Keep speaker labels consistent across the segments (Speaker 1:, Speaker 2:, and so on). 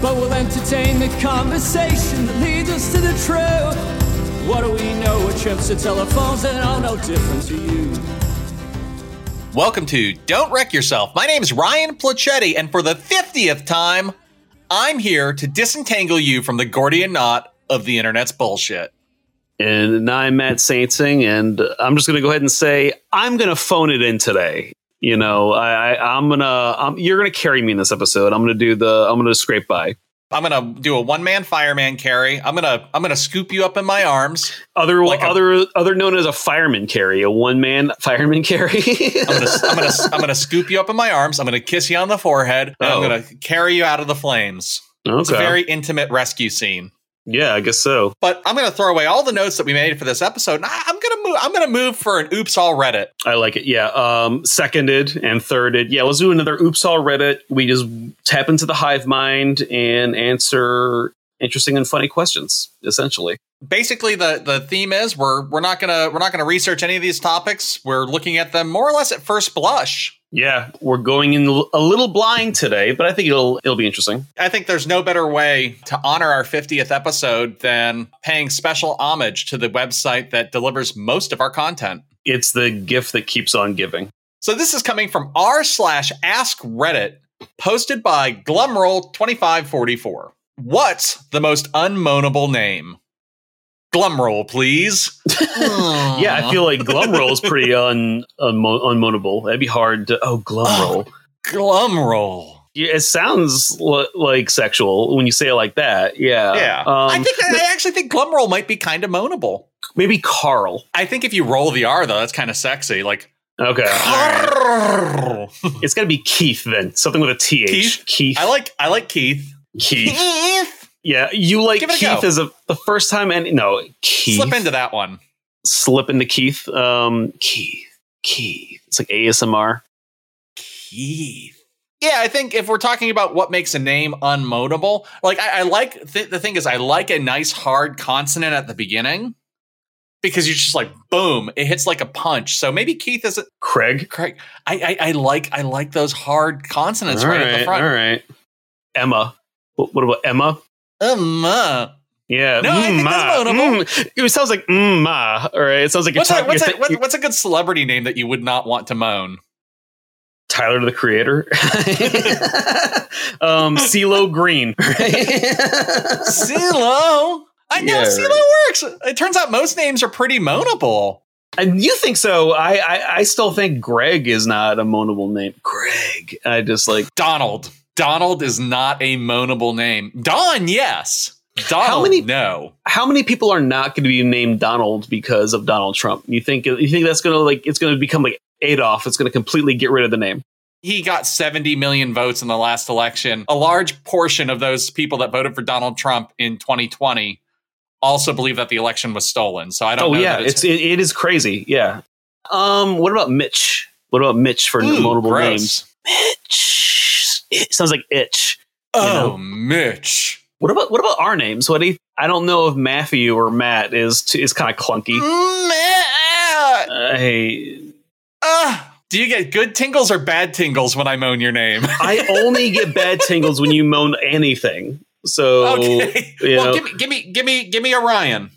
Speaker 1: But we'll entertain the conversation that leads us to the truth. What do we know? We're trips to telephones that are no different to you.
Speaker 2: Welcome to Don't Wreck Yourself. My name is Ryan Placetti, and for the 50th time, I'm here to disentangle you from the Gordian knot of the internet's bullshit.
Speaker 3: And I'm Matt Saintsing, and I'm just going to go ahead and say I'm going to phone it in today. You know, I, I am gonna I'm, you're gonna carry me in this episode. I'm gonna do the I'm gonna scrape by.
Speaker 2: I'm gonna do a one man fireman carry. I'm gonna I'm gonna scoop you up in my arms.
Speaker 3: Other
Speaker 2: Like a-
Speaker 3: other other known as a fireman carry, a one man fireman carry.
Speaker 2: I'm gonna I'm gonna I'm gonna scoop you up in my arms. I'm gonna kiss you on the forehead, and I'm
Speaker 3: Oh.
Speaker 2: gonna carry you out of the flames. It's a very intimate rescue scene.
Speaker 3: Yeah, I guess so.
Speaker 2: But I'm gonna throw away all the notes that we made for this episode. And I- I'm gonna move. I'm gonna move for an oops all Reddit.
Speaker 3: I like it. Yeah. Um, seconded and thirded. Yeah, let's do another oops all Reddit. We just tap into the hive mind and answer interesting and funny questions, essentially.
Speaker 2: basically the the theme is we're we're not gonna we're not gonna research any of these topics. We're looking at them more or less at first blush.
Speaker 3: Yeah, we're going in a little blind today, but I think it'll it'll be interesting.
Speaker 2: I think there's no better way to honor our 50th episode than paying special homage to the website that delivers most of our content.
Speaker 3: It's the gift that keeps on giving.
Speaker 2: So this is coming from r slash ask Reddit, posted by Glumroll2544. What's the most unmoanable name? Glumroll, please.
Speaker 3: Yeah, I feel like Glumroll is pretty un, unmo- unmoanable. That'd be hard to. Oh, Glumroll.
Speaker 2: Glumroll.
Speaker 3: Yeah, it sounds l- like sexual when you say it like that. Yeah.
Speaker 2: Yeah.
Speaker 3: Um,
Speaker 2: I think I actually think Glumroll might be kind of moanable.
Speaker 3: maybe Carl.
Speaker 2: I think if you roll the R though, that's kind of sexy. Like
Speaker 3: Okay.
Speaker 2: I
Speaker 3: It's got to be Keith then. Something with a TH.
Speaker 2: Keith?
Speaker 3: Keith.
Speaker 2: like I like Keith.
Speaker 3: Keith.
Speaker 2: Keith.
Speaker 3: Yeah, you like
Speaker 2: Give it a
Speaker 3: Keith
Speaker 2: go.
Speaker 3: as a the first time and no Keith.
Speaker 2: Slip into that one.
Speaker 3: slip into Keith. Um, Keith. Keith. It's like ASMR.
Speaker 2: Keith. Yeah, I think if we're talking about what makes a name unmoanable, like I, I like th- the thing is I like a nice hard consonant at the beginning because you're just like boom, it hits like a punch. So maybe Keith isn't
Speaker 3: Craig.
Speaker 2: Craig. I, I I like I like those hard consonants right, at the front.
Speaker 3: All right. Emma. What, what about Emma?
Speaker 2: Um, uh,
Speaker 3: Yeah.
Speaker 2: No, I think
Speaker 3: ma.
Speaker 2: that's moanable.
Speaker 3: Mm. It sounds like mm, ma. All right. It sounds like
Speaker 2: what's a, what's, a,
Speaker 3: thi-
Speaker 2: what's a good celebrity name that you would not want to moan?
Speaker 3: Tyler the Creator. um, CeeLo Green.
Speaker 2: CeeLo. I know
Speaker 3: Yeah,
Speaker 2: CeeLo works. It turns out most names are pretty moanable.
Speaker 3: And you think so? I, I I still think Greg is not a moanable name. Greg. I just like
Speaker 2: Donald. Donald is not a moanable name. Don, yes. Donald,
Speaker 3: many-
Speaker 2: no.
Speaker 3: how many people are not going to be named Donald because of Donald Trump? You think you think that's going to like it's going to become like Adolf? It's going to completely get rid of the name.
Speaker 2: He got 70 million votes in the last election. A large portion of those people that voted for Donald Trump in 2020 also believe that the election was stolen. So I don't
Speaker 3: Oh
Speaker 2: know.
Speaker 3: yeah,
Speaker 2: that
Speaker 3: it's it, it is crazy. Yeah. Um. What about Mitch? What about Mitch for
Speaker 2: Ooh,
Speaker 3: moanable names? Mitch. It sounds like itch.
Speaker 2: Oh,
Speaker 3: know.
Speaker 2: Mitch.
Speaker 3: What about what about our names? What do you, I don't know if Matthew or Matt is t- is kind of clunky.
Speaker 2: Matt.
Speaker 3: Uh, hey,
Speaker 2: Ah, do you get good tingles or bad tingles when I moan your name?
Speaker 3: I only get bad tingles when you moan anything. So
Speaker 2: okay. well,
Speaker 3: know,
Speaker 2: give me, give me, give me, give me a Ryan.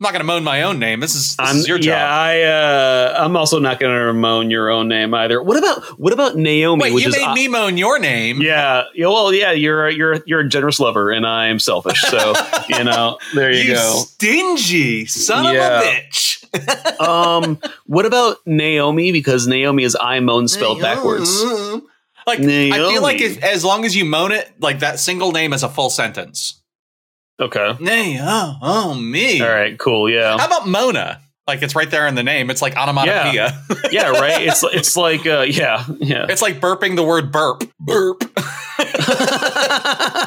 Speaker 2: I'm not going to moan my own name. This is this
Speaker 3: I'm,
Speaker 2: is your job.
Speaker 3: yeah, I uh, I'm also not going to moan your own name either. What about what about Naomi?
Speaker 2: Wait,
Speaker 3: which
Speaker 2: you
Speaker 3: is
Speaker 2: made me moan your name.
Speaker 3: Yeah, yeah. Well, yeah. You're a- you're you're a generous lover, and I'm selfish. So you know, there you,
Speaker 2: You
Speaker 3: go.
Speaker 2: stingy son
Speaker 3: Yeah.
Speaker 2: of a bitch.
Speaker 3: Um, what about Naomi? Because Naomi is I moan spelled backwards.
Speaker 2: Like I feel like if, as long as you moan it, like that single name is a full sentence.
Speaker 3: Okay.
Speaker 2: Nay, oh, oh me.
Speaker 3: All right. Cool. Yeah.
Speaker 2: How about Mona? Like it's right there in the name. It's like onomatopoeia.
Speaker 3: Yeah. Right. It's it's like uh, yeah yeah.
Speaker 2: it's like burping the word burp. Burp.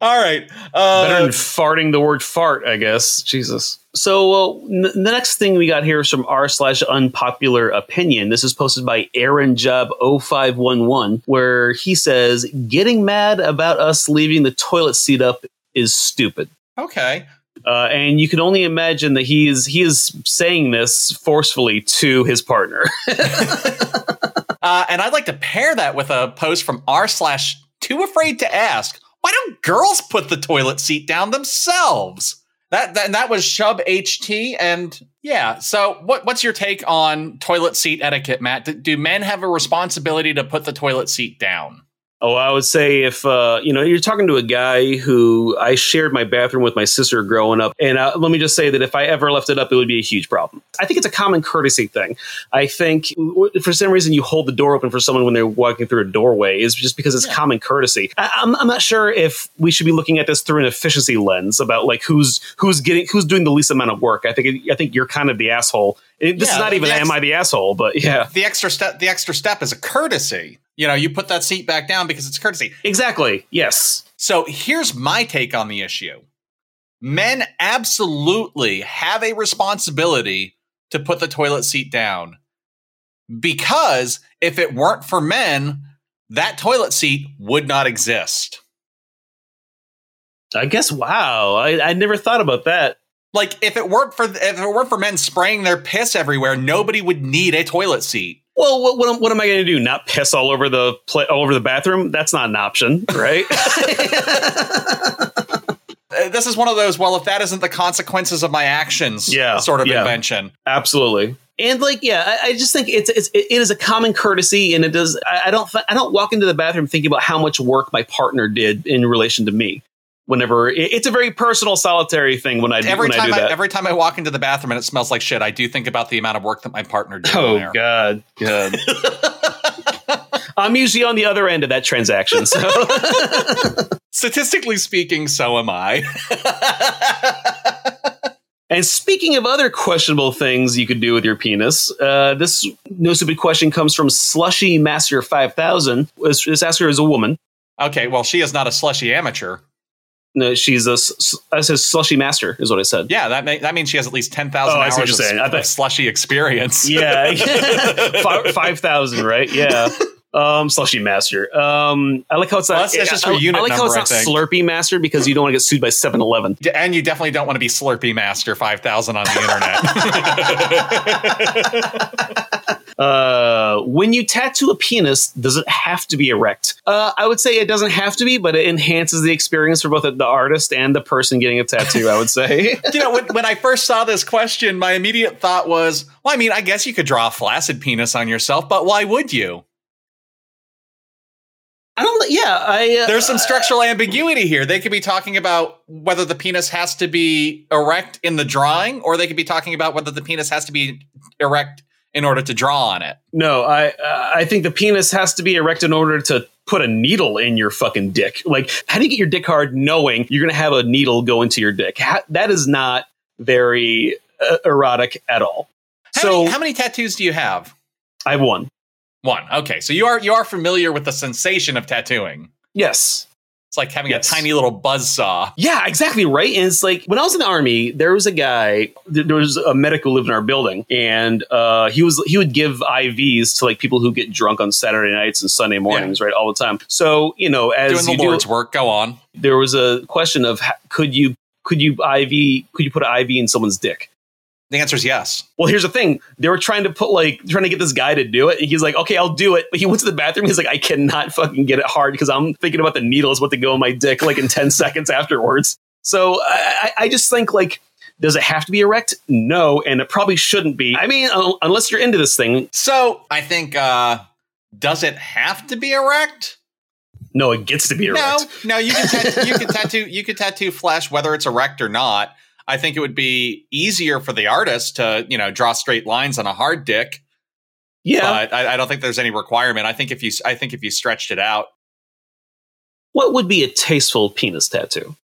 Speaker 3: god.
Speaker 2: All right. Uh,
Speaker 3: Better than farting the word fart, I guess. Jesus. So uh, n- the next thing we got here is from r slash unpopular opinion. This is posted by Aaron Job 0511, where he says, "Getting mad about us leaving the toilet seat up is stupid."
Speaker 2: okay.
Speaker 3: Uh, and you can only imagine that he is he is saying this forcefully to his partner.
Speaker 2: Uh, and I'd like to pair that with a post from r slash too afraid to ask. Why don't girls put the toilet seat down themselves? That that, that was Shub HT, and yeah. So, what what's your take on toilet seat etiquette, Matt? Do, do men have a responsibility to put the toilet seat down?
Speaker 3: Oh, I would say if uh, you know you're talking to a guy who I shared my bathroom with my sister growing up, and uh, let me just say that if I ever left it up, it would be a huge problem. I think it's a common courtesy thing. I think for some reason you hold the door open for someone when they're walking through a doorway is just because it's
Speaker 2: Yeah.
Speaker 3: common courtesy. I, I'm, I'm not sure if we should be looking at this through an efficiency lens about like who's who's getting who's doing the least amount of work. I think I think you're kind of the asshole. It- this
Speaker 2: Yeah,
Speaker 3: is not even
Speaker 2: ex-
Speaker 3: am I the asshole, but yeah,
Speaker 2: The extra step, the extra step is a courtesy. You know, you put that seat back down because it's courtesy.
Speaker 3: exactly. Yes.
Speaker 2: So here's my take on the issue. Men absolutely have a responsibility to put the toilet seat down. Because if it weren't for men, that toilet seat would not exist.
Speaker 3: I guess. Wow. I, I never thought about that.
Speaker 2: Like if it weren't for if it weren't for men spraying their piss everywhere, nobody would need a toilet seat.
Speaker 3: Well, what, what, am- what am I going to do? Not piss all over the pla all over the bathroom? That's not an option, right?
Speaker 2: Uh, This is one of those. Well, if that isn't the consequences of my actions,
Speaker 3: Yeah,
Speaker 2: sort of
Speaker 3: yeah.
Speaker 2: invention.
Speaker 3: Absolutely. And like, yeah, I, I just think it's, it's it is a common courtesy, and it does. I, I don't I don't walk into the bathroom thinking about how much work my partner did in relation to me. Whenever it's a very personal, solitary thing when I
Speaker 2: Every
Speaker 3: when I
Speaker 2: time
Speaker 3: do
Speaker 2: I, every time I walk into the bathroom and it smells like shit, I do think about the amount of work that my partner did.
Speaker 3: oh. God, God. I'm usually on the other end of that transaction. So
Speaker 2: Statistically speaking, so am I.
Speaker 3: And speaking of other questionable things you could do with your penis, uh, this no stupid question comes from Slushy Master Five Thousand. This this asker is a woman.
Speaker 2: okay, well, she is not a slushy amateur.
Speaker 3: No, she's a. I said Slushy Master is what I said.
Speaker 2: Yeah, that may, that means she has at least ten thousand
Speaker 3: Oh, I
Speaker 2: hours of,
Speaker 3: saying. I
Speaker 2: of slushy experience.
Speaker 3: Yeah, five thousand, right? Yeah. Um, slushy master. Um, I like how it's
Speaker 2: Well,
Speaker 3: not.
Speaker 2: that's- that's just
Speaker 3: I,
Speaker 2: her unit
Speaker 3: I like how it's not. Slurpee master because you don't want to get sued by 7-Eleven.
Speaker 2: And you definitely don't want to be Slurpee Master five thousand on the internet.
Speaker 3: Uh, when you tattoo a penis, does it have to be erect? Uh, I would say it doesn't have to be, but it enhances the experience for both the artist and the person getting a tattoo. I would say.
Speaker 2: you know, when, when I first saw this question, my immediate thought was, well, I mean, I guess you could draw a flaccid penis on yourself, but why would you?
Speaker 3: I don't. Yeah, I. Uh,
Speaker 2: There's some structural ambiguity here. They could be talking about whether the penis has to be erect in the drawing, or they could be talking about whether the penis has to be erect in order to draw on it.
Speaker 3: No, I. I think the penis has to be erect in order to put a needle in your fucking dick. Like, how do you get your dick hard knowing you're going to have a needle go into your dick? Ha- that is not very uh, erotic at all.
Speaker 2: How,
Speaker 3: so
Speaker 2: many, how many tattoos do you have?
Speaker 3: I have one.
Speaker 2: One. Okay, so you are you are familiar with the sensation of tattooing.
Speaker 3: Yes.
Speaker 2: It's like having
Speaker 3: Yes.
Speaker 2: a tiny little buzz saw.
Speaker 3: Yeah, exactly right. And it's like when I was in the army, there was a guy. There was a medic who lived in our building, and uh, he was he would give IVs to like people who get drunk on Saturday nights and Sunday mornings, right, all the time. So you know, as
Speaker 2: Doing the
Speaker 3: you do,
Speaker 2: Lord's work. Go on.
Speaker 3: there was a question of could you could you IV could you put an IV in someone's dick?
Speaker 2: The answer is yes.
Speaker 3: Well, here's the thing. They were trying to put like trying to get this guy to do it. And he's like, okay, I'll do it. But he went to the bathroom. He's like, I cannot fucking get it hard because I'm thinking about the needles, what to go in my dick like in 10 seconds afterwards. So I, I just think like, does it have to be erect? No, and it probably shouldn't be. I mean, un- unless you're into this thing.
Speaker 2: So I think uh does it have to be erect?
Speaker 3: No, it gets to be erect.
Speaker 2: No, no. You can tat- you can tattoo you can tattoo flesh whether it's erect or not. I think it would be easier for the artist to you know draw straight lines on a hard dick,
Speaker 3: Yeah.
Speaker 2: but I, I don't think there's any requirement. I think if you I think if you stretched it out,
Speaker 3: what would be a tasteful penis tattoo?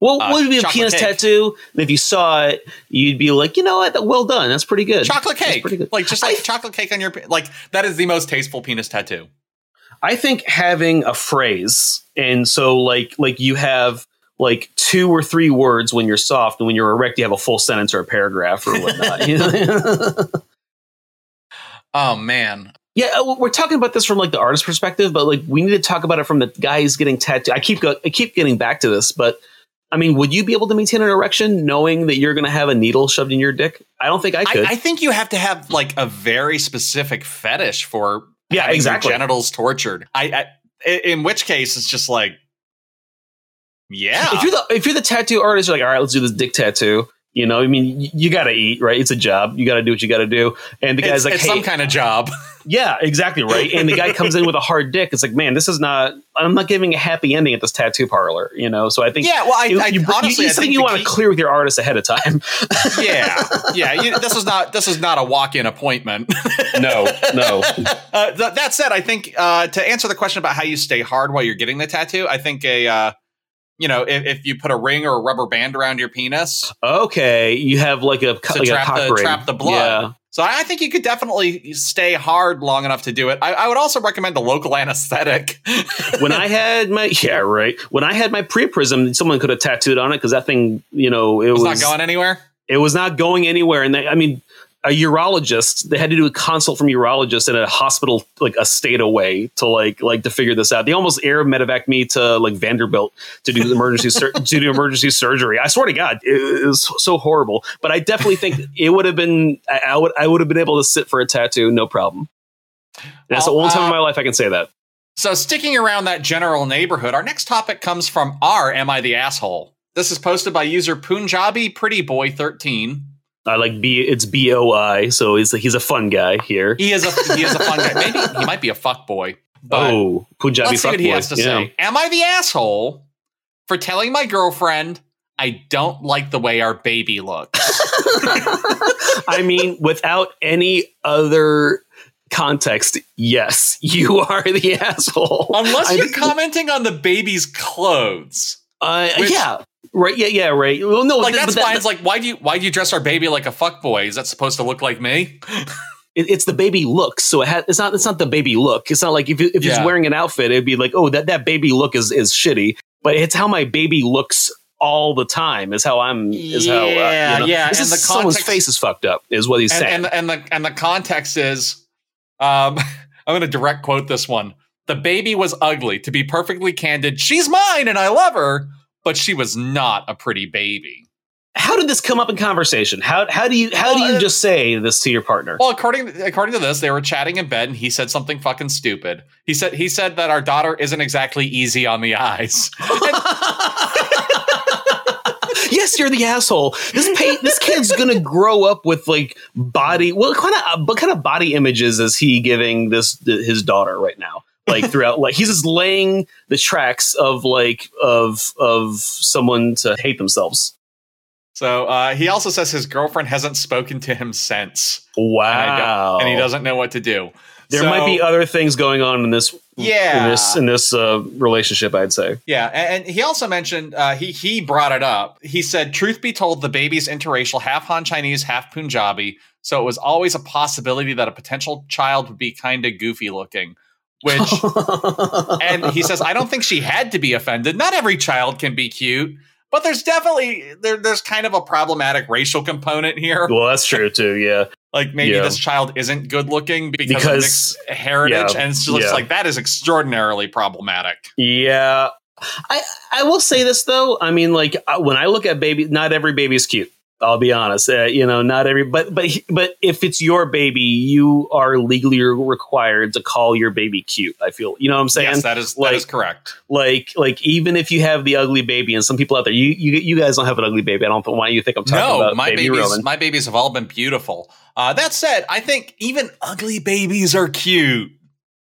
Speaker 3: Well,
Speaker 2: Uh,
Speaker 3: what would be a penis
Speaker 2: cake.
Speaker 3: tattoo? And if you saw it, you'd be like, you know what? Well done. That's pretty good.
Speaker 2: chocolate
Speaker 3: That's
Speaker 2: cake,
Speaker 3: pretty good.
Speaker 2: like just like
Speaker 3: I-
Speaker 2: chocolate cake on your pe- like that is the most tasteful penis tattoo.
Speaker 3: I think having a phrase, and so like like you have like two or three words when you're soft, and when you're erect, you have a full sentence or a paragraph or whatnot.
Speaker 2: Oh man.
Speaker 3: Yeah, uh, we're talking about this from like the artist perspective, but like we need to talk about it from the guy who's getting tattooed. I keep go- I keep getting back to this, but I mean, would you be able to maintain an erection knowing that you're going to have a needle shoved in your dick? I don't think I could.
Speaker 2: I, I think you have to have like a very specific fetish for
Speaker 3: Yeah, exactly.
Speaker 2: genitals tortured. I i- in which case it's just like yeah.
Speaker 3: if you're the if you're the tattoo artist, you're like, all right, let's do this dick tattoo. You know, I mean, you, you got to eat, right? It's a job. You got to do what you got to do. And the
Speaker 2: it's,
Speaker 3: guy's like,
Speaker 2: it's
Speaker 3: hey,
Speaker 2: some kind of job.
Speaker 3: yeah, exactly right. And the guy comes in with a hard dick. It's like, man, this is not. I'm not giving a happy ending at this tattoo parlor. You know, so I think
Speaker 2: yeah, well, I,
Speaker 3: you,
Speaker 2: I
Speaker 3: you,
Speaker 2: honestly,
Speaker 3: you,
Speaker 2: I
Speaker 3: something
Speaker 2: think
Speaker 3: you want to clear with your artist ahead of time.
Speaker 2: yeah, yeah. You, this is not this is not a walk-in appointment.
Speaker 3: no, no.
Speaker 2: Uh, th- that said, I think uh, to answer the question about how you stay hard while you're getting the tattoo, I think a uh, you know if, if you put a ring or a rubber band around your penis
Speaker 3: Okay, you have like a
Speaker 2: to
Speaker 3: like
Speaker 2: trap
Speaker 3: cock
Speaker 2: the trap the blood.
Speaker 3: Yeah.
Speaker 2: So I think you could definitely stay hard long enough to do it. I, I would also recommend a local anesthetic.
Speaker 3: when I had my yeah right when I had my priapism, someone could have tattooed on it because that thing, you know, it
Speaker 2: it's
Speaker 3: was
Speaker 2: not going anywhere.
Speaker 3: it was not going anywhere. And they, I mean, a urologist, they had to do a consult from a urologist in a hospital like a state away to like like to figure this out. They almost air medevac me to like Vanderbilt to do the emergency sur- to do emergency surgery. I swear to God, it was so horrible. But I definitely think it would have been I, I would I would have been able to sit for a tattoo, no problem. And that's the
Speaker 2: Well,
Speaker 3: only time
Speaker 2: uh,
Speaker 3: in my life I can say that.
Speaker 2: So sticking around that general neighborhood, our next topic comes from our Am I the Asshole? This is posted by user Punjabi Pretty Boy 13.
Speaker 3: I like B. It's B O I, so he's he's a fun guy here.
Speaker 2: He is a he is a fun guy. Maybe he might be a fuck boy.
Speaker 3: Oh, Punjabi
Speaker 2: let's see what he has to
Speaker 3: Yeah.
Speaker 2: say. Am I the asshole for telling my girlfriend I don't like the way our baby looks?
Speaker 3: I mean, without any other context, yes, you are the asshole.
Speaker 2: Unless you're
Speaker 3: think-
Speaker 2: commenting on the baby's clothes.
Speaker 3: uh,
Speaker 2: which-
Speaker 3: yeah, right, yeah, yeah, right. Well, no,
Speaker 2: Like
Speaker 3: th-
Speaker 2: that's
Speaker 3: that-
Speaker 2: fine. It's like why do you why do you dress our baby like a fuck boy? Is that supposed to look like me?
Speaker 3: it- it's the baby look. So it it's not it's not the baby look. It's not like if, you- if he's wearing an outfit, it'd be like, oh, that that baby look is is shitty. But it's how my baby looks all the time. Is how I'm. Is how. Uh,
Speaker 2: Yeah,
Speaker 3: you know,
Speaker 2: yeah,
Speaker 3: This
Speaker 2: and
Speaker 3: is
Speaker 2: the
Speaker 3: someone's face is fucked up. Is what he's
Speaker 2: and,
Speaker 3: saying.
Speaker 2: and and the and the context is um I'm going to direct quote this one. The baby was ugly. To be perfectly candid, she's mine and I love her, but she was not a pretty baby.
Speaker 3: how did this come up in conversation? How how do you how do you
Speaker 2: uh,
Speaker 3: just say this to your partner?
Speaker 2: Well, according according to this, they were chatting in bed and he said something fucking stupid. He said he said that our daughter isn't exactly easy on the eyes.
Speaker 3: yes, you're the asshole. This pa- this kid's gonna grow up with like body. What kind of what kind of body images is he giving this his daughter right now? Like throughout, like he's just laying the tracks of like of of someone to hate themselves.
Speaker 2: So uh, he also says his girlfriend hasn't spoken to him since, and,
Speaker 3: Wow,
Speaker 2: and he doesn't know what to do.
Speaker 3: There
Speaker 2: So-
Speaker 3: might be other things going on in this
Speaker 2: Yeah.
Speaker 3: in this in this uh, relationship. I'd say.
Speaker 2: Yeah, and, and he also mentioned uh, he he brought it up. He said, "Truth be told, the baby's interracial, half Han Chinese, half Punjabi. So it was always a possibility that a potential child would be kind of goofy looking." Which, and he says, "I don't think she had to be offended. Not every child can be cute." But there's definitely there, there's kind of a problematic racial component here.
Speaker 3: well, that's true too. Yeah.
Speaker 2: Like maybe
Speaker 3: Yeah.
Speaker 2: this child isn't good looking because,
Speaker 3: Because-
Speaker 2: of mixed heritage,
Speaker 3: yeah,
Speaker 2: and it's just
Speaker 3: yeah.
Speaker 2: like that is extraordinarily problematic.
Speaker 3: Yeah. I I will say this though. I mean, like uh, when I look at baby, not every baby is cute. I'll be honest. Uh, you know, not every, but but but if it's your baby, you are legally required to call your baby cute. I feel. You know what I'm saying?
Speaker 2: yes, that is
Speaker 3: like-
Speaker 2: that is correct.
Speaker 3: like like even if you have the ugly baby, and some people out there, you you, you guys don't have an ugly baby. I don't know why you think I'm talking
Speaker 2: No,
Speaker 3: about
Speaker 2: my
Speaker 3: baby
Speaker 2: babies,
Speaker 3: Roman.
Speaker 2: my babies have all been beautiful. Uh, that said, I think even ugly babies are cute.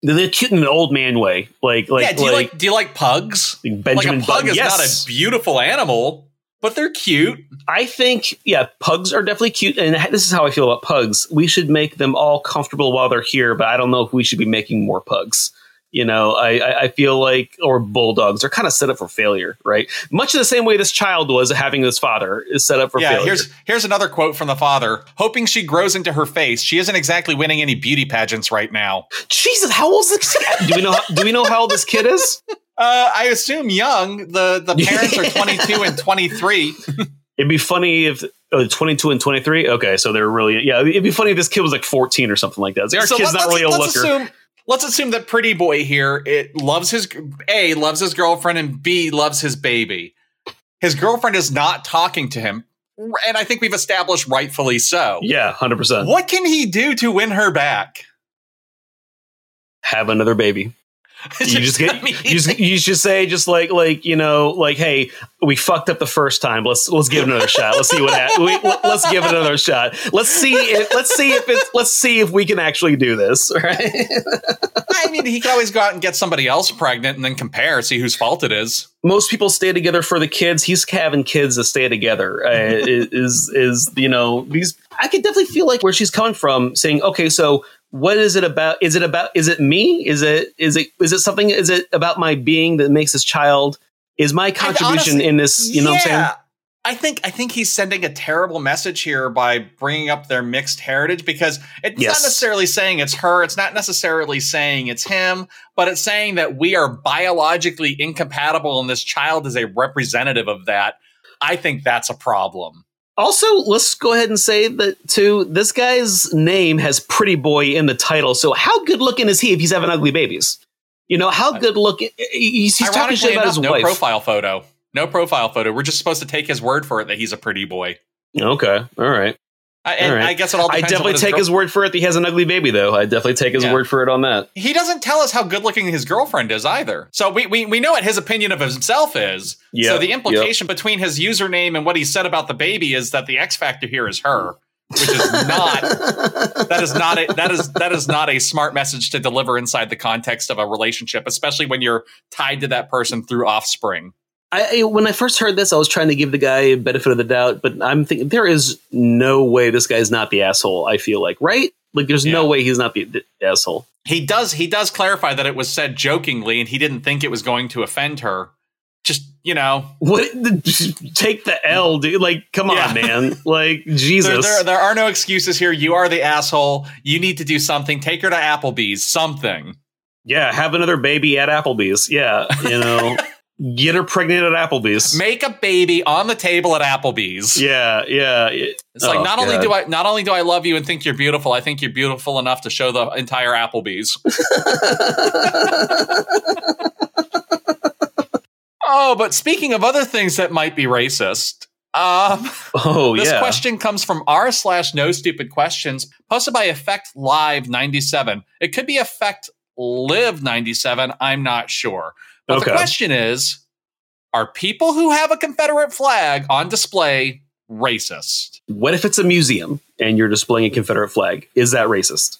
Speaker 3: They're cute in an old man way. Like like
Speaker 2: yeah, do you
Speaker 3: like,
Speaker 2: like, do you like pugs?
Speaker 3: Benjamin
Speaker 2: like a pug
Speaker 3: Button.
Speaker 2: is
Speaker 3: yes.
Speaker 2: not a beautiful animal, but they're cute.
Speaker 3: I think, yeah, pugs are definitely cute. And this is how I feel about pugs. We should make them all comfortable while they're here, but I don't know if we should be making more pugs. You know, I, I, I feel like, or bulldogs are kind of set up for failure, right? Much the same way this child was having this father is set up for
Speaker 2: yeah,
Speaker 3: failure.
Speaker 2: here's here's another quote from the father. Hoping she grows into her face. She isn't exactly winning any beauty pageants right now.
Speaker 3: Jesus, how old is this kid? Do we know? Do we know how old this kid is?
Speaker 2: Uh, I assume young. The the parents are 22 and 23.
Speaker 3: It'd be funny if uh, 22 and 23. Okay, so they're really yeah. It'd be funny if this kid was like 14 or something like that. It's like, our
Speaker 2: So
Speaker 3: kid's
Speaker 2: let-
Speaker 3: not
Speaker 2: let's-
Speaker 3: really a
Speaker 2: let's
Speaker 3: looker.
Speaker 2: Assume, let's assume that pretty boy here it loves his a loves his girlfriend and b loves his baby. His girlfriend is not talking to him, and I think we've established rightfully so.
Speaker 3: yeah, hundred percent.
Speaker 2: What can he do to win her back?
Speaker 3: Have another baby. You just get
Speaker 2: I mean,
Speaker 3: you just you just say just like like you know like hey we fucked up the first time let's let's give it another shot let's see what hap- we, let- let's give it another shot let's see if let's see if it's let's see if we can actually do this right
Speaker 2: I mean, he can always go out and get somebody else pregnant and then compare, see whose fault it is.
Speaker 3: most people stay together for the kids. He's having kids to stay together. Uh, is is you know these? I could definitely feel like where she's coming from, saying, okay, so what is it about? Is it about? Is it me? Is it is it is it something? Is it about my being that makes this child? Is my contribution
Speaker 2: honestly-
Speaker 3: in this? You know what I'm saying?
Speaker 2: I think I think he's sending a terrible message here by bringing up their mixed heritage because it's
Speaker 3: Yes.
Speaker 2: not necessarily saying it's her, it's not necessarily saying it's him, but it's saying that we are biologically incompatible and this child is a representative of that. I think that's a problem.
Speaker 3: Also, let's go ahead and say that too. This guy's name has "Pretty Boy" in the title. So, how good looking is he if he's having ugly babies? You know, how good looking? He's, he's talking shit about
Speaker 2: enough,
Speaker 3: his
Speaker 2: no
Speaker 3: wife.
Speaker 2: profile photo. No profile photo. We're just supposed to take his word for it that he's a pretty boy.
Speaker 3: Okay, all right.
Speaker 2: I, and
Speaker 3: right.
Speaker 2: I guess it all
Speaker 3: I definitely take
Speaker 2: girl-
Speaker 3: his word for it that he has an ugly baby, though. I definitely take his
Speaker 2: Yeah.
Speaker 3: word for it on that.
Speaker 2: he doesn't tell us how good looking his girlfriend is either. So we, we we know what his opinion of himself is.
Speaker 3: Yeah,
Speaker 2: So the implication between his username and what he said about the baby is that the X factor here is her, which is not that is not a that is that is not a smart message to deliver inside the context of a relationship, especially when you're tied to that person through offspring.
Speaker 3: I, when I first heard this, I was trying to give the guy a benefit of the doubt, but I'm thinking there is no way this guy's not the asshole. I feel like right, like there's no way he's not the, the asshole.
Speaker 2: He does he does clarify that it was said jokingly and he didn't think it was going to offend her. Just you know,
Speaker 3: What? Take the L, dude. Like, come
Speaker 2: Yeah.
Speaker 3: on, man. Like,
Speaker 2: There,
Speaker 3: Jesus.
Speaker 2: there, there are no excuses here. You are the asshole. You need to do something. Take her to Applebee's. Something.
Speaker 3: yeah, have another baby at Applebee's. Yeah, you know, get her pregnant at Applebee's.
Speaker 2: Make a baby on the table at Applebee's.
Speaker 3: yeah, yeah.
Speaker 2: It's
Speaker 3: Oh,
Speaker 2: like not only do I not only do I love you and think you're beautiful, I think you're beautiful enough to show the entire Applebee's. oh, but speaking of other things that might be racist, um,
Speaker 3: Oh,
Speaker 2: This
Speaker 3: yeah.
Speaker 2: question comes from r slash no stupid questions, posted by Effect Live 97. It could be Effect Live 97. I'm not sure. But
Speaker 3: Okay.
Speaker 2: the question is Are people who have a Confederate flag on display racist?
Speaker 3: What if it's a museum and you're displaying a Confederate flag? Is that racist?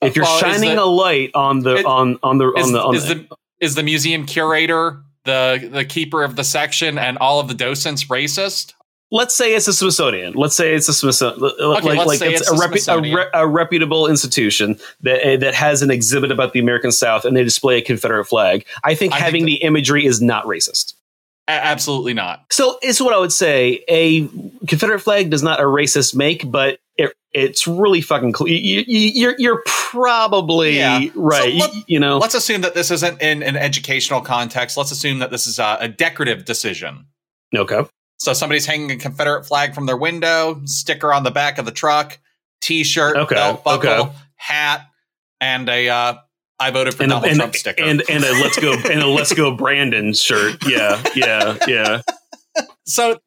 Speaker 3: If you're
Speaker 2: Well,
Speaker 3: shining
Speaker 2: the-
Speaker 3: a light on the
Speaker 2: It-
Speaker 3: on on the
Speaker 2: Is,
Speaker 3: on the on
Speaker 2: is the is the museum curator the the keeper of the section and all of the docents racist?
Speaker 3: Let's say it's a Smithsonian. Let's say it's a Smithsonian. like
Speaker 2: let's
Speaker 3: like
Speaker 2: say
Speaker 3: it's,
Speaker 2: it's
Speaker 3: a,
Speaker 2: a
Speaker 3: repu- a, re- a reputable institution that uh, that has an exhibit about the American South and they display a Confederate flag. I think
Speaker 2: I think
Speaker 3: having
Speaker 2: that-
Speaker 3: the imagery is not racist.
Speaker 2: A- absolutely not.
Speaker 3: So it's what I would say. A Confederate flag does not a racist make, but it, it's really fucking clear. You, you, you're you're probably
Speaker 2: Yeah.
Speaker 3: right.
Speaker 2: So let-
Speaker 3: you, you know,
Speaker 2: Let's assume that this isn't in an educational context. Let's assume that this is a, a decorative decision.
Speaker 3: okay.
Speaker 2: So somebody's hanging a Confederate flag from their window, sticker on the back of the truck, T-shirt,
Speaker 3: Okay,
Speaker 2: belt buckle,
Speaker 3: okay.
Speaker 2: hat, and a uh, "I voted for
Speaker 3: And a,
Speaker 2: Donald
Speaker 3: and,
Speaker 2: Trump" sticker.
Speaker 3: and and a let's go and a let's go Brandon shirt. Yeah, yeah, yeah.
Speaker 2: so,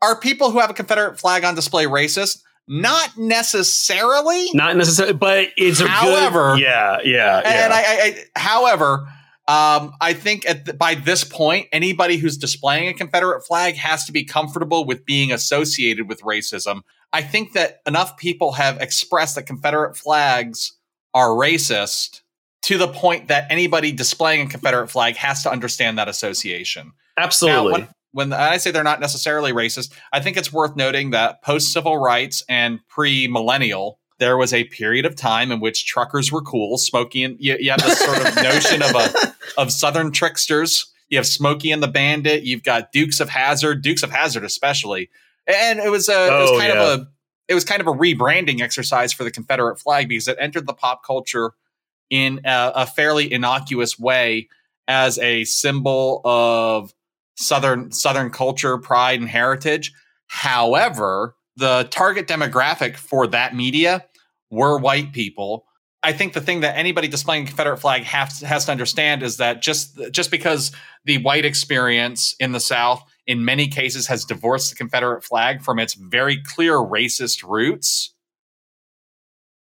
Speaker 2: are people who have a Confederate flag on display racist? Not necessarily.
Speaker 3: Not necessarily, but it's a
Speaker 2: However-
Speaker 3: good. Yeah, yeah,
Speaker 2: And
Speaker 3: yeah.
Speaker 2: I, I, I however, um, I think at the, by this point, anybody who's displaying a Confederate flag has to be comfortable with being associated with racism. I think that enough people have expressed that Confederate flags are racist to the point that anybody displaying a Confederate flag has to understand that association. Now,
Speaker 3: Absolutely.
Speaker 2: when, when I say they're not necessarily racist, I think it's worth noting that post civil rights and pre millennial, there was a period of time in which truckers were cool. Smokey and you, you have this sort of notion of a of Southern tricksters. You have Smokey and the Bandit. You've got Dukes of Hazzard, Dukes of Hazzard especially, and it was a it was
Speaker 3: Oh,
Speaker 2: kind
Speaker 3: yeah.
Speaker 2: of a it was kind of a rebranding exercise for the Confederate flag because it entered the pop culture in a, a fairly innocuous way as a symbol of southern southern culture, pride, and heritage. However, the target demographic for that media were white people. I think the thing that anybody displaying a Confederate flag has, has to understand is that just just because the white experience in the South in many cases has divorced the Confederate flag from its very clear racist roots,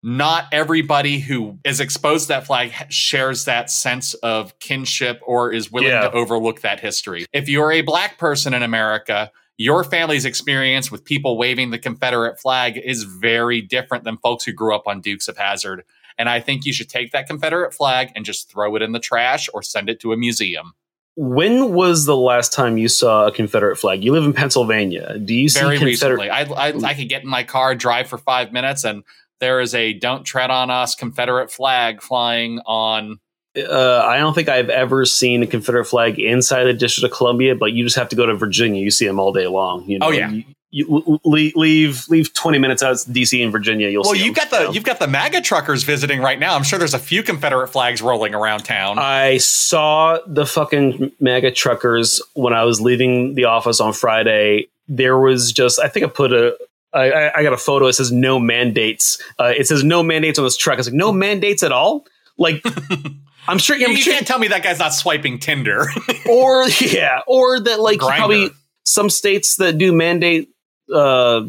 Speaker 2: not everybody who is exposed to that flag shares that sense of kinship or is willing
Speaker 3: Yeah.
Speaker 2: to overlook that history. If you're a black person in America, your family's experience with people waving the Confederate flag is very different than folks who grew up on Dukes of Hazzard. And I think you should take that Confederate flag and just throw it in the trash or send it to a museum.
Speaker 3: When was the last time you saw a Confederate flag? You live in Pennsylvania. Do you see
Speaker 2: Very
Speaker 3: Confederate?
Speaker 2: recently, I, I mm. I could get in my car, drive for five minutes, and there is a "Don't tread on us" Confederate flag flying on.
Speaker 3: Uh, I don't think I've ever seen a Confederate flag inside the District of Columbia, but you just have to go to Virginia. You see them all day long. You know,
Speaker 2: Oh, yeah.
Speaker 3: You, you leave, leave leave twenty minutes out of DC and Virginia. You'll
Speaker 2: Well,
Speaker 3: see.
Speaker 2: you've
Speaker 3: them,
Speaker 2: got the you've got the MAGA truckers visiting right now. I'm sure there's a few Confederate flags rolling around town.
Speaker 3: I saw the fucking MAGA truckers when I was leaving the office on Friday. There was just, I think I put a, I, I- I got a photo. It says no mandates. Uh, it says no mandates on this truck. it's like, no mandates at all. Like, I'm sure.
Speaker 2: you
Speaker 3: I'm sure
Speaker 2: can't tell me that guy's not swiping Tinder.
Speaker 3: or yeah, or that like probably some states that do mandate uh,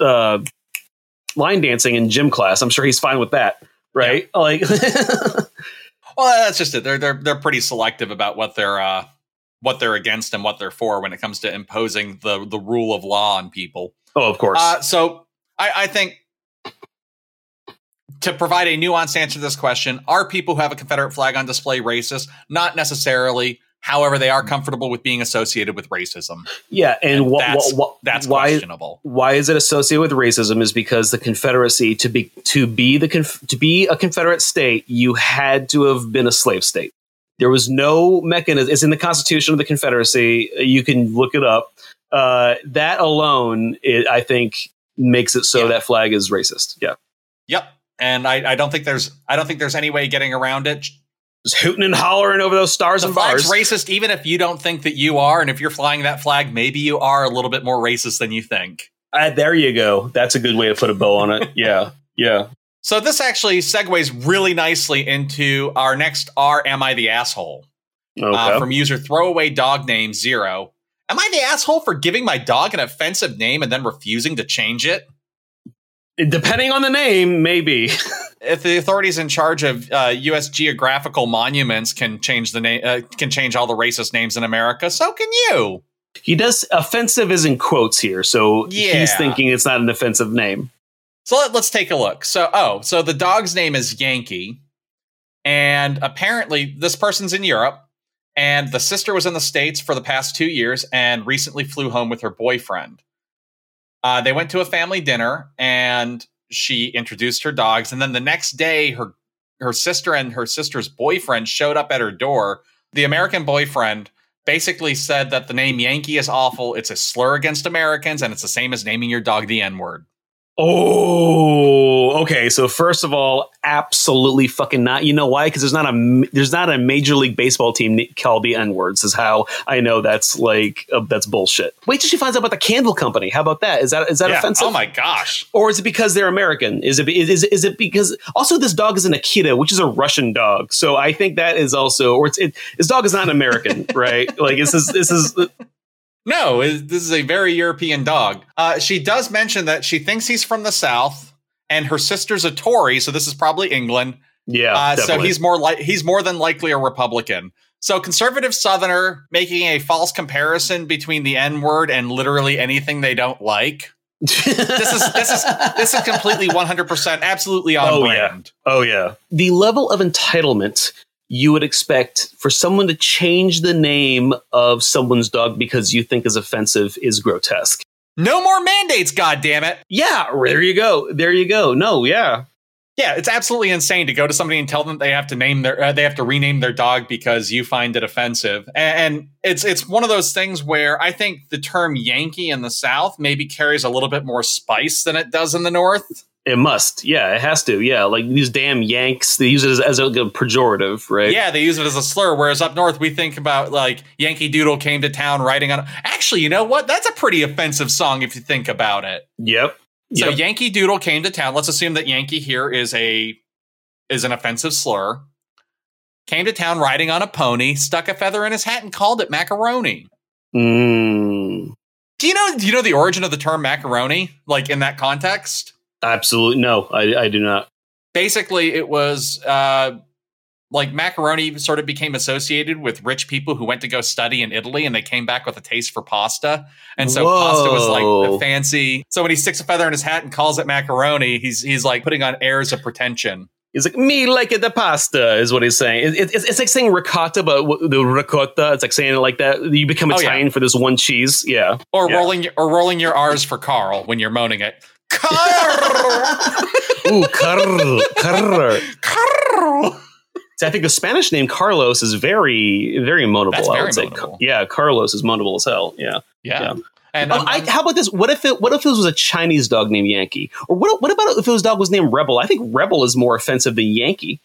Speaker 3: uh, line dancing in gym class. I'm sure he's fine with that, right? Like,
Speaker 2: well, that's just it. They're they're they're pretty selective about what they're uh, what they're against and what they're for when it comes to imposing the the rule of law on people.
Speaker 3: oh, of course.
Speaker 2: Uh, so I, I think to provide a nuanced answer to this question, are people who have a Confederate flag on display racist? Not necessarily. However, they are comfortable with being associated with racism.
Speaker 3: yeah, and,
Speaker 2: and
Speaker 3: wha-
Speaker 2: that's-
Speaker 3: wha- wha-
Speaker 2: That's
Speaker 3: why
Speaker 2: questionable.
Speaker 3: why is it associated with racism is because the Confederacy to be to be the conf- to be a Confederate state, you had to have been a slave state. There was no mechanism. It's in the Constitution of the Confederacy. You can look it up. Uh, that alone, it, I think, makes it so
Speaker 2: Yeah.
Speaker 3: that flag is racist. Yeah,
Speaker 2: Yep. And I, I don't think there's I don't think there's any way getting around it.
Speaker 3: just hooting and hollering over those stars
Speaker 2: The
Speaker 3: and
Speaker 2: flag's
Speaker 3: bars.
Speaker 2: racist, even if you don't think that you are, and if you're flying that flag, maybe you are a little bit more racist than you think.
Speaker 3: Uh, there you go. That's a good way to put a bow on it. Yeah, yeah.
Speaker 2: So this actually segues really nicely into our next R Am I the Asshole?
Speaker 3: Okay.
Speaker 2: uh, from user throwaway dog name zero. Am I the asshole for giving my dog an offensive name and then refusing to change it?
Speaker 3: Depending on the name, maybe.
Speaker 2: If the authorities in charge of uh, U.S. geographical monuments can change the name, uh, can change all the racist names in America, so can you.
Speaker 3: He does offensive is in quotes here, so
Speaker 2: Yeah.
Speaker 3: he's thinking it's not an offensive name.
Speaker 2: So let, let's take a look. So, oh, so the dog's name is Yankee, and apparently this person's in Europe, and the sister was in the states for the past two years and recently flew home with her boyfriend. Uh, they went to a family dinner, and she introduced her dogs, and then the next day, her her sister and her sister's boyfriend showed up at her door. The American boyfriend basically said that the name Yankee is awful. It's a slur against Americans, and it's the same as naming your dog the N word.
Speaker 3: Oh, okay. So first of all, absolutely fucking not. You know why? Because there's not a there's not a major league baseball team called the N words. Is how I know that's like uh, that's bullshit. Wait till she finds out about the candle company. How about that? Is that is that
Speaker 2: Yeah.
Speaker 3: offensive?
Speaker 2: Oh my gosh.
Speaker 3: or is it because they're American? Is it is, is it because also this dog is an Akita, which is a Russian dog. So I think that is also or it's it, this dog is not an American, right? Like this is this is
Speaker 2: No, this is a very European dog. Uh, she does mention that she thinks he's from the South, and her sister's a Tory, so this is probably England.
Speaker 3: yeah.
Speaker 2: Uh, so he's more like he's more than likely a Republican. So conservative Southerner making a false comparison between the N word and literally anything they don't like. This is this is this is completely one hundred percent absolutely on
Speaker 3: Oh, yeah.
Speaker 2: brand.
Speaker 3: Oh yeah. The level of entitlement you would expect for someone to change the name of someone's dog because you think is offensive is grotesque.
Speaker 2: No more mandates, God damn it!
Speaker 3: Yeah, there you go. There you go. No, yeah.
Speaker 2: Yeah, it's absolutely insane to go to somebody and tell them they have to name their uh, they have to rename their dog because you find it offensive. And, and it's it's one of those things where I think the term Yankee in the South maybe carries a little bit more spice than it does in the North.
Speaker 3: It must. Yeah, it has to. Yeah, like these damn Yanks, they use it as, as a, a pejorative, right?
Speaker 2: Yeah, they use it as a slur. Whereas up north, we think about like Yankee Doodle came to town riding on. Actually, you know what? That's a pretty offensive song if you think about it.
Speaker 3: Yep.
Speaker 2: So
Speaker 3: Yep.
Speaker 2: Yankee Doodle came to town. Let's assume that Yankee here is a is an offensive slur. Came to town riding on a pony, stuck a feather in his hat, and called it macaroni.
Speaker 3: Mm,
Speaker 2: Do you know? Do you know the origin of the term macaroni? Like in that context,
Speaker 3: absolutely. No, I, I do not.
Speaker 2: basically, it was uh, like macaroni sort of became associated with rich people who went to go study in Italy, and they came back with a taste for pasta, and so pasta was like the fancy. So when he sticks a feather in his hat and calls it macaroni, he's he's like putting on airs of pretension.
Speaker 3: He's like, me like it the pasta, is what he's saying. It, it, it's, it's like saying ricotta, but the ricotta, it's like saying it like that. You become
Speaker 2: Oh, yeah.
Speaker 3: Italian for this one cheese. Yeah.
Speaker 2: Or
Speaker 3: Yeah.
Speaker 2: rolling or rolling your R's for Carl when you're moaning it. Carl!
Speaker 3: Ooh, Carl. Carl.
Speaker 2: Carl!
Speaker 3: See, I think the Spanish name Carlos is very, very moanable.
Speaker 2: That's
Speaker 3: I would say.
Speaker 2: moanable.
Speaker 3: Yeah, Carlos is moanable as hell. Yeah.
Speaker 2: Yeah.
Speaker 3: Yeah.
Speaker 2: And
Speaker 3: Oh,
Speaker 2: I'm-
Speaker 3: I,
Speaker 2: I'm-
Speaker 3: how about this? What if it? What if it was a Chinese dog named Yankee? Or what? What about if his dog was named Rebel? I think Rebel is more offensive than Yankee.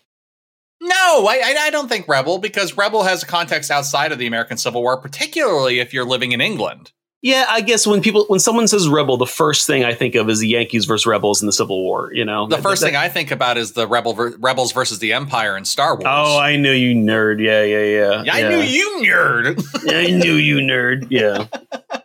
Speaker 2: no, I, I I don't think Rebel because Rebel has a context outside of the American Civil War, particularly if you're living in England.
Speaker 3: Yeah, I guess when people when someone says Rebel, the first thing I think of is the Yankees versus Rebels in the Civil War. You know,
Speaker 2: The
Speaker 3: That-
Speaker 2: first
Speaker 3: that-
Speaker 2: thing I think about is the Rebel ver- Rebels versus the Empire in Star Wars.
Speaker 3: Oh, I knew you, nerd. Yeah, yeah, yeah.
Speaker 2: Yeah, I
Speaker 3: yeah.
Speaker 2: knew you, nerd.
Speaker 3: I knew you, nerd. Yeah.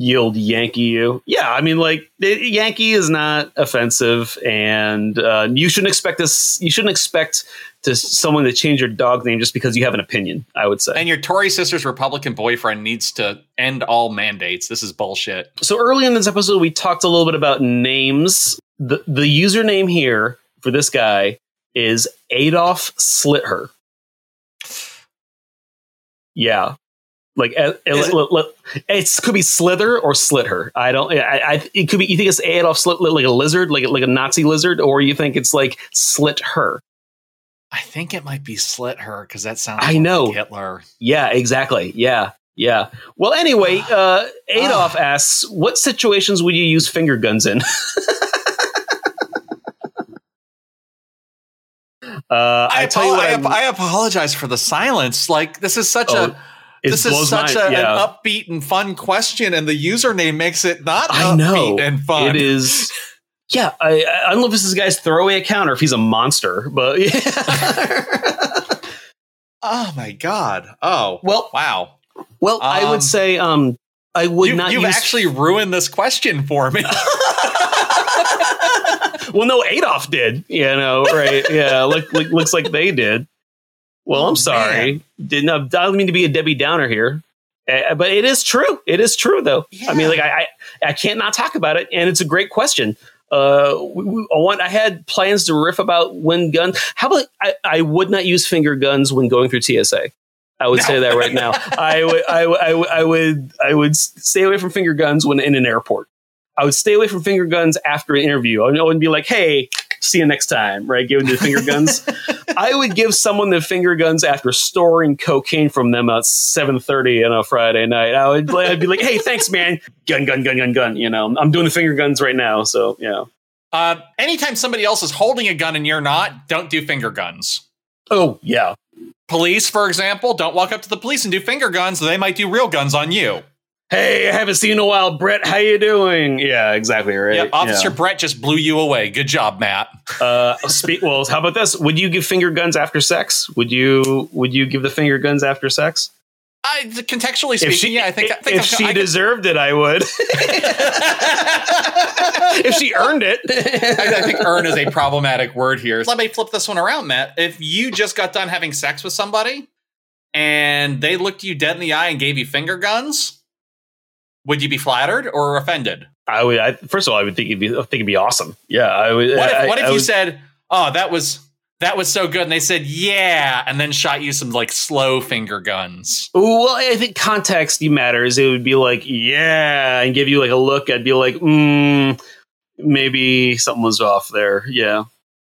Speaker 3: Yield Yankee, you. Yeah, I mean, like Yankee is not offensive, and uh, you shouldn't expect this. You shouldn't expect to someone to change your dog name just because you have an opinion. I would say.
Speaker 2: and your Tory sister's Republican boyfriend needs to end all mandates. This is bullshit.
Speaker 3: So early in this episode, we talked a little bit about names. The the username here for this guy is Adolf Slither. Yeah, like
Speaker 2: Is it-
Speaker 3: it, could be Slither or Slither. I don't. I, I it could be. You think it's Adolf Slit like a lizard, like like a Nazi lizard, or you think it's like Slit her?
Speaker 2: I think it might be slit her because that sounds.
Speaker 3: I
Speaker 2: like
Speaker 3: know.
Speaker 2: Hitler.
Speaker 3: Yeah, exactly. Yeah. Yeah. Well, anyway, uh, Adolf asks, "What situations would you use finger guns in?" Uh, I,
Speaker 2: I,
Speaker 3: tell you
Speaker 2: apo-
Speaker 3: what,
Speaker 2: I, I apologize for the silence. Like this is such
Speaker 3: Oh,
Speaker 2: a
Speaker 3: it
Speaker 2: this is such
Speaker 3: my-
Speaker 2: a,
Speaker 3: yeah.
Speaker 2: an upbeat and fun question, and the username makes it not
Speaker 3: I
Speaker 2: upbeat
Speaker 3: know
Speaker 2: and fun.
Speaker 3: it is. Yeah, I, I don't know if this is guy's throwaway account or if he's a monster, but yeah.
Speaker 2: Oh my god! Oh
Speaker 3: well,
Speaker 2: wow!
Speaker 3: well, I
Speaker 2: Um,
Speaker 3: would say um, I would
Speaker 2: You,
Speaker 3: not
Speaker 2: you've
Speaker 3: use.
Speaker 2: actually ruined this question for me.
Speaker 3: well, no, Adolf did. You know, right? Yeah, look, look, looks like they did. Well,
Speaker 2: Oh,
Speaker 3: I'm sorry. Didn't I don't mean to be a Debbie Downer here, Uh, but it is true. It is true, though. I mean, like I, I, I can't not talk about it, and it's a great question. Uh, we, we, I want. I had plans to riff about when guns. How about I, I would not use finger guns when going through TSA. I would
Speaker 2: No.
Speaker 3: say that right now. I would, I, would- I, would- I would, I would stay away from finger guns when in an airport. I would stay away from finger guns after an interview. I wouldn't be like, "Hey, see you next time," right? Giving the finger guns. I would give someone the finger guns after storing cocaine from them at seven thirty on a Friday night. I would, I'd be like, "Hey, thanks, man. Gun, gun, gun, gun, gun." You know, I'm doing the finger guns right now, so yeah.
Speaker 2: uh, anytime somebody else is holding a gun and you're not, don't do finger guns.
Speaker 3: Oh yeah,
Speaker 2: Police, for example, don't walk up to the police and do finger guns. They might do real guns on you.
Speaker 3: Hey, I haven't seen you in a while, Brett. How you doing? Yeah, exactly right.
Speaker 2: Yeah, Officer Brett just blew you away. Good job, Matt.
Speaker 3: Uh, speak. Well, how about this? Would you give finger guns after sex? Would you? Would you give the finger guns after sex?
Speaker 2: I, contextually speaking,
Speaker 3: she,
Speaker 2: yeah, I think. I think
Speaker 3: if
Speaker 2: I'm-
Speaker 3: she
Speaker 2: I-
Speaker 3: deserved it, I would. if she earned it,
Speaker 2: I, I think earn is a problematic word here. Let me flip this one around, Matt. If you just got done having sex with somebody and they looked you dead in the eye and gave you finger guns, would you be flattered or offended?
Speaker 3: I would. I, first of all, I would think it'd be. I think it'd be awesome. Yeah, I would.
Speaker 2: What if,
Speaker 3: I,
Speaker 2: what if you
Speaker 3: would-
Speaker 2: said, "Oh, that was that was so good. And they said, yeah. And then shot you some like slow finger guns.
Speaker 3: Well, I think context matters. It would be like, yeah, and give you like a look. I'd be like, mm, maybe something was off there. Yeah.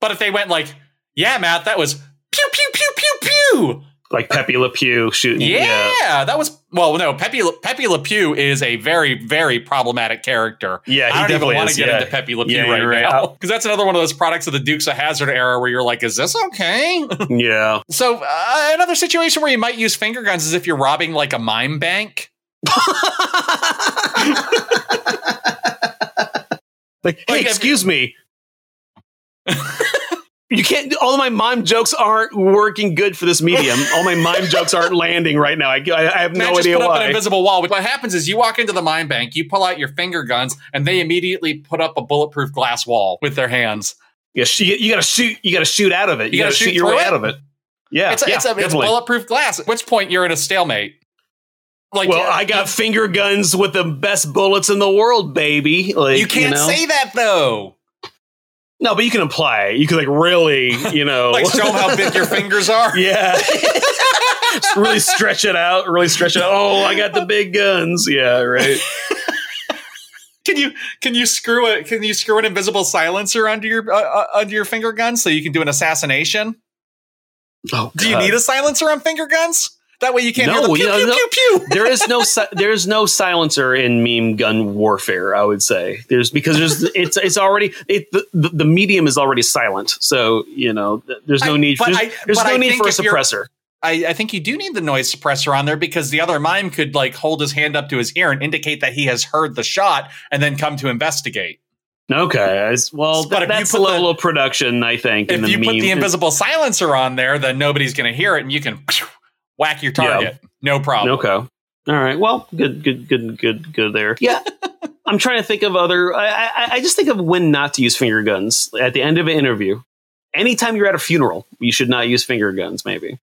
Speaker 2: But if they went like, yeah, Matt, that was pew, pew, pew, pew, pew.
Speaker 3: Like Pepe Le Pew shooting.
Speaker 2: Yeah,
Speaker 3: Yeah.
Speaker 2: that was well. No, Pepe Le- Pepe Le Pew is a very very problematic character.
Speaker 3: Yeah, he
Speaker 2: I don't even
Speaker 3: definitely
Speaker 2: want to get
Speaker 3: yeah.
Speaker 2: into Pepe Le Pew
Speaker 3: Yeah,
Speaker 2: right
Speaker 3: right.
Speaker 2: now because that's another one of those products of the Dukes of Hazzard era where you're like, is this okay?
Speaker 3: Yeah.
Speaker 2: so uh, another situation where you might use finger guns is if you're robbing like a mime bank.
Speaker 3: Like, hey,
Speaker 2: Like, if-
Speaker 3: excuse me. You can't. All of my mime jokes aren't working good for this medium. All my mime jokes aren't landing right now. I, I, have
Speaker 2: Matt
Speaker 3: no idea
Speaker 2: put up
Speaker 3: why.
Speaker 2: an invisible wall. What happens is you walk into the mine bank, you pull out your finger guns, and they immediately put up a bulletproof glass wall with their hands.
Speaker 3: Yeah, you, got to shoot. You got to shoot out of it. You,
Speaker 2: You
Speaker 3: got
Speaker 2: gotta
Speaker 3: shoot,
Speaker 2: shoot
Speaker 3: your way
Speaker 2: it?
Speaker 3: out of it. Yeah,
Speaker 2: It's a,
Speaker 3: yeah,
Speaker 2: it's, a, it's bulletproof glass. At which point you're in a stalemate. Like,
Speaker 3: well, I got finger guns with the best bullets in the world, baby. Like
Speaker 2: you can't
Speaker 3: know?
Speaker 2: say that though.
Speaker 3: No, but you can imply. it. You can like really, you know,
Speaker 2: Like show them how big your fingers are.
Speaker 3: yeah. Really stretch it out. Really stretch it out. Oh, I got the big guns. Yeah, right.
Speaker 2: Can you can you screw it? Can you screw an invisible silencer under your uh, uh, under your finger gun so you can do an assassination?
Speaker 3: Oh,
Speaker 2: Do you need a silencer on finger guns? That way you can't hear
Speaker 3: No,
Speaker 2: the pew
Speaker 3: yeah,
Speaker 2: pew
Speaker 3: no.
Speaker 2: pew pew.
Speaker 3: there is no si- there's no silencer in meme gun warfare. I would say there's because there's it's it's already it the, the, medium is already silent. So you know there's no
Speaker 2: I-
Speaker 3: need there's,
Speaker 2: I-
Speaker 3: there's no
Speaker 2: I
Speaker 3: need for a suppressor.
Speaker 2: I, I think you do need the noise suppressor on there because the other mime could like hold his hand up to his ear and indicate that he has heard the shot and then come to investigate.
Speaker 3: Okay, well
Speaker 2: But
Speaker 3: th-
Speaker 2: if you
Speaker 3: that's
Speaker 2: put
Speaker 3: a level
Speaker 2: the-
Speaker 3: of production I think. in
Speaker 2: If you put the invisible silencer on there, then nobody's going to hear it and you can whack your target. No problem.
Speaker 3: Okay. All right. Well, good, good, good, good, good there. Yeah. I'm trying to think of other. I, I, I just think of when not to use finger guns at the end of an interview. Anytime you're at a funeral, you should not use finger guns. Maybe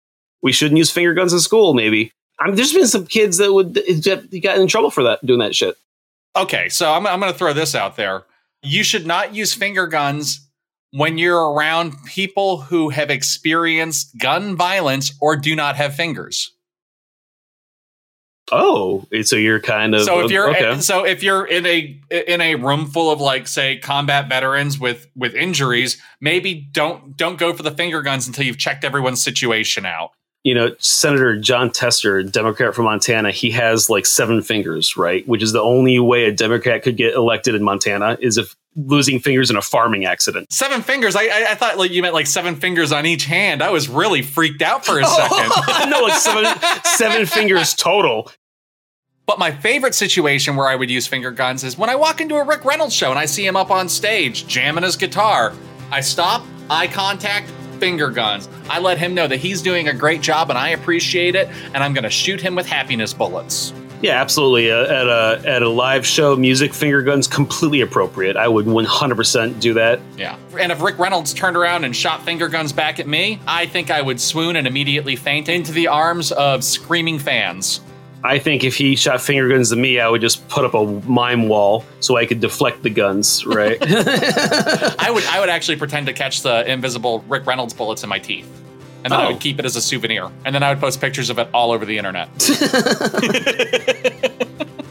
Speaker 3: we shouldn't use finger guns in school. Maybe. I mean, there's been some kids that would that got in trouble for that doing that shit.
Speaker 2: Okay, so I'm, I'm going to throw this out there. You should not use finger guns when you're around people who have experienced gun violence or do not have fingers.
Speaker 3: Oh, so you're kind of
Speaker 2: so if you're
Speaker 3: okay.
Speaker 2: so if you're in a in a room full of like say combat veterans with with injuries, maybe don't don't go for the finger guns until you've checked everyone's situation out.
Speaker 3: you know, Senator Jon Tester, Democrat from Montana, he has like seven fingers, right? Which is the only way a Democrat could get elected in Montana is if losing fingers in a farming accident.
Speaker 2: Seven fingers. I I, I thought like you meant like seven fingers on each hand. I was really freaked out for a second.
Speaker 3: no, like seven, seven fingers total.
Speaker 2: But my favorite situation where I would use finger guns is when I walk into a Rick Reynolds show and I see him up on stage jamming his guitar. I stop, eye contact, finger guns. I let him know that he's doing a great job and I appreciate it, and I'm going to shoot him with happiness bullets.
Speaker 3: Yeah, absolutely. Uh, at a at a live show, music finger guns completely appropriate. I would 100% do that.
Speaker 2: Yeah. And if Rick Reynolds turned around and shot finger guns back at me, I think I would swoon and immediately faint into the arms of screaming fans.
Speaker 3: I think if he shot finger guns at me, I would just put up a mime wall so I could deflect the guns, right?
Speaker 2: I would I would actually pretend to catch the invisible Rick Reynolds bullets in my teeth. And then I
Speaker 3: Oh.
Speaker 2: would keep it as a souvenir. And then I would post pictures of it all over the internet.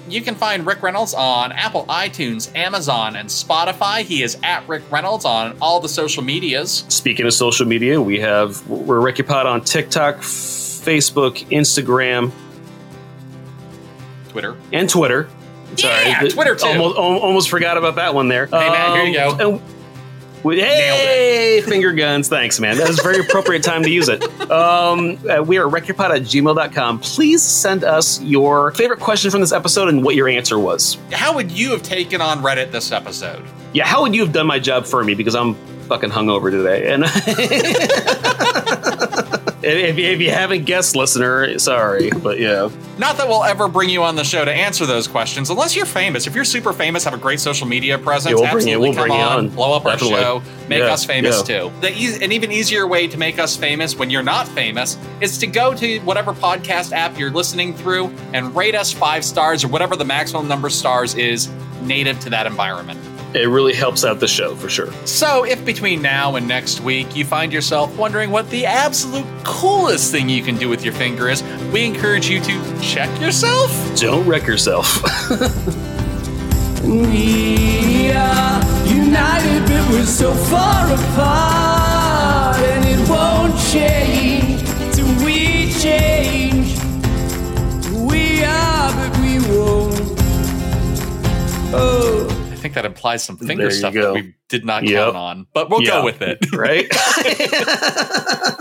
Speaker 2: you can find Rick Reynolds on Apple, iTunes, Amazon, and Spotify. He is at Rick Reynolds on all the social medias.
Speaker 3: Speaking of social media, we have we're Ricky Pod on TikTok, Facebook, Instagram,
Speaker 2: Twitter.
Speaker 3: and Twitter.
Speaker 2: Yeah,
Speaker 3: th-
Speaker 2: Twitter too.
Speaker 3: Almost, almost forgot about that one there.
Speaker 2: Hey, Matt, here you um, go.
Speaker 3: and hey, finger guns. Thanks, man. That was a very appropriate time to use it. Um, uh, we are rickypod at gmail.com. Please send us your favorite question from this episode and what your answer was.
Speaker 2: How would you have taken on Reddit this episode?
Speaker 3: Yeah, how would you have done my job for me? Because I'm fucking hungover today. And if, you- if you haven't guessed, listener, sorry. But yeah.
Speaker 2: Not that we'll ever bring you on the show to answer those questions, unless you're famous. If you're super famous, have a great social media presence,
Speaker 3: Yeah, we'll bring you-
Speaker 2: absolutely
Speaker 3: we'll
Speaker 2: come
Speaker 3: bring you
Speaker 2: on,
Speaker 3: on.
Speaker 2: blow up
Speaker 3: Definitely.
Speaker 2: our show, make
Speaker 3: Yeah,
Speaker 2: us famous
Speaker 3: yeah.
Speaker 2: too. The e- an even easier way to make us famous when you're not famous is to go to whatever podcast app you're listening through and rate us five stars or whatever the maximum number of stars is native to that environment.
Speaker 3: It really helps out the show for sure.
Speaker 2: So, if between now and next week you find yourself wondering what the absolute coolest thing you can do with your finger is, we encourage you to check yourself.
Speaker 3: Don't wreck yourself.
Speaker 1: We are united, but we're so far apart, and it won't change till we change. We are, but we won't. Oh.
Speaker 2: I think that implies some finger
Speaker 3: There
Speaker 2: stuff
Speaker 3: go.
Speaker 2: that we did not
Speaker 3: Yep.
Speaker 2: count on, but we'll
Speaker 3: Yeah.
Speaker 2: go with it.
Speaker 3: right?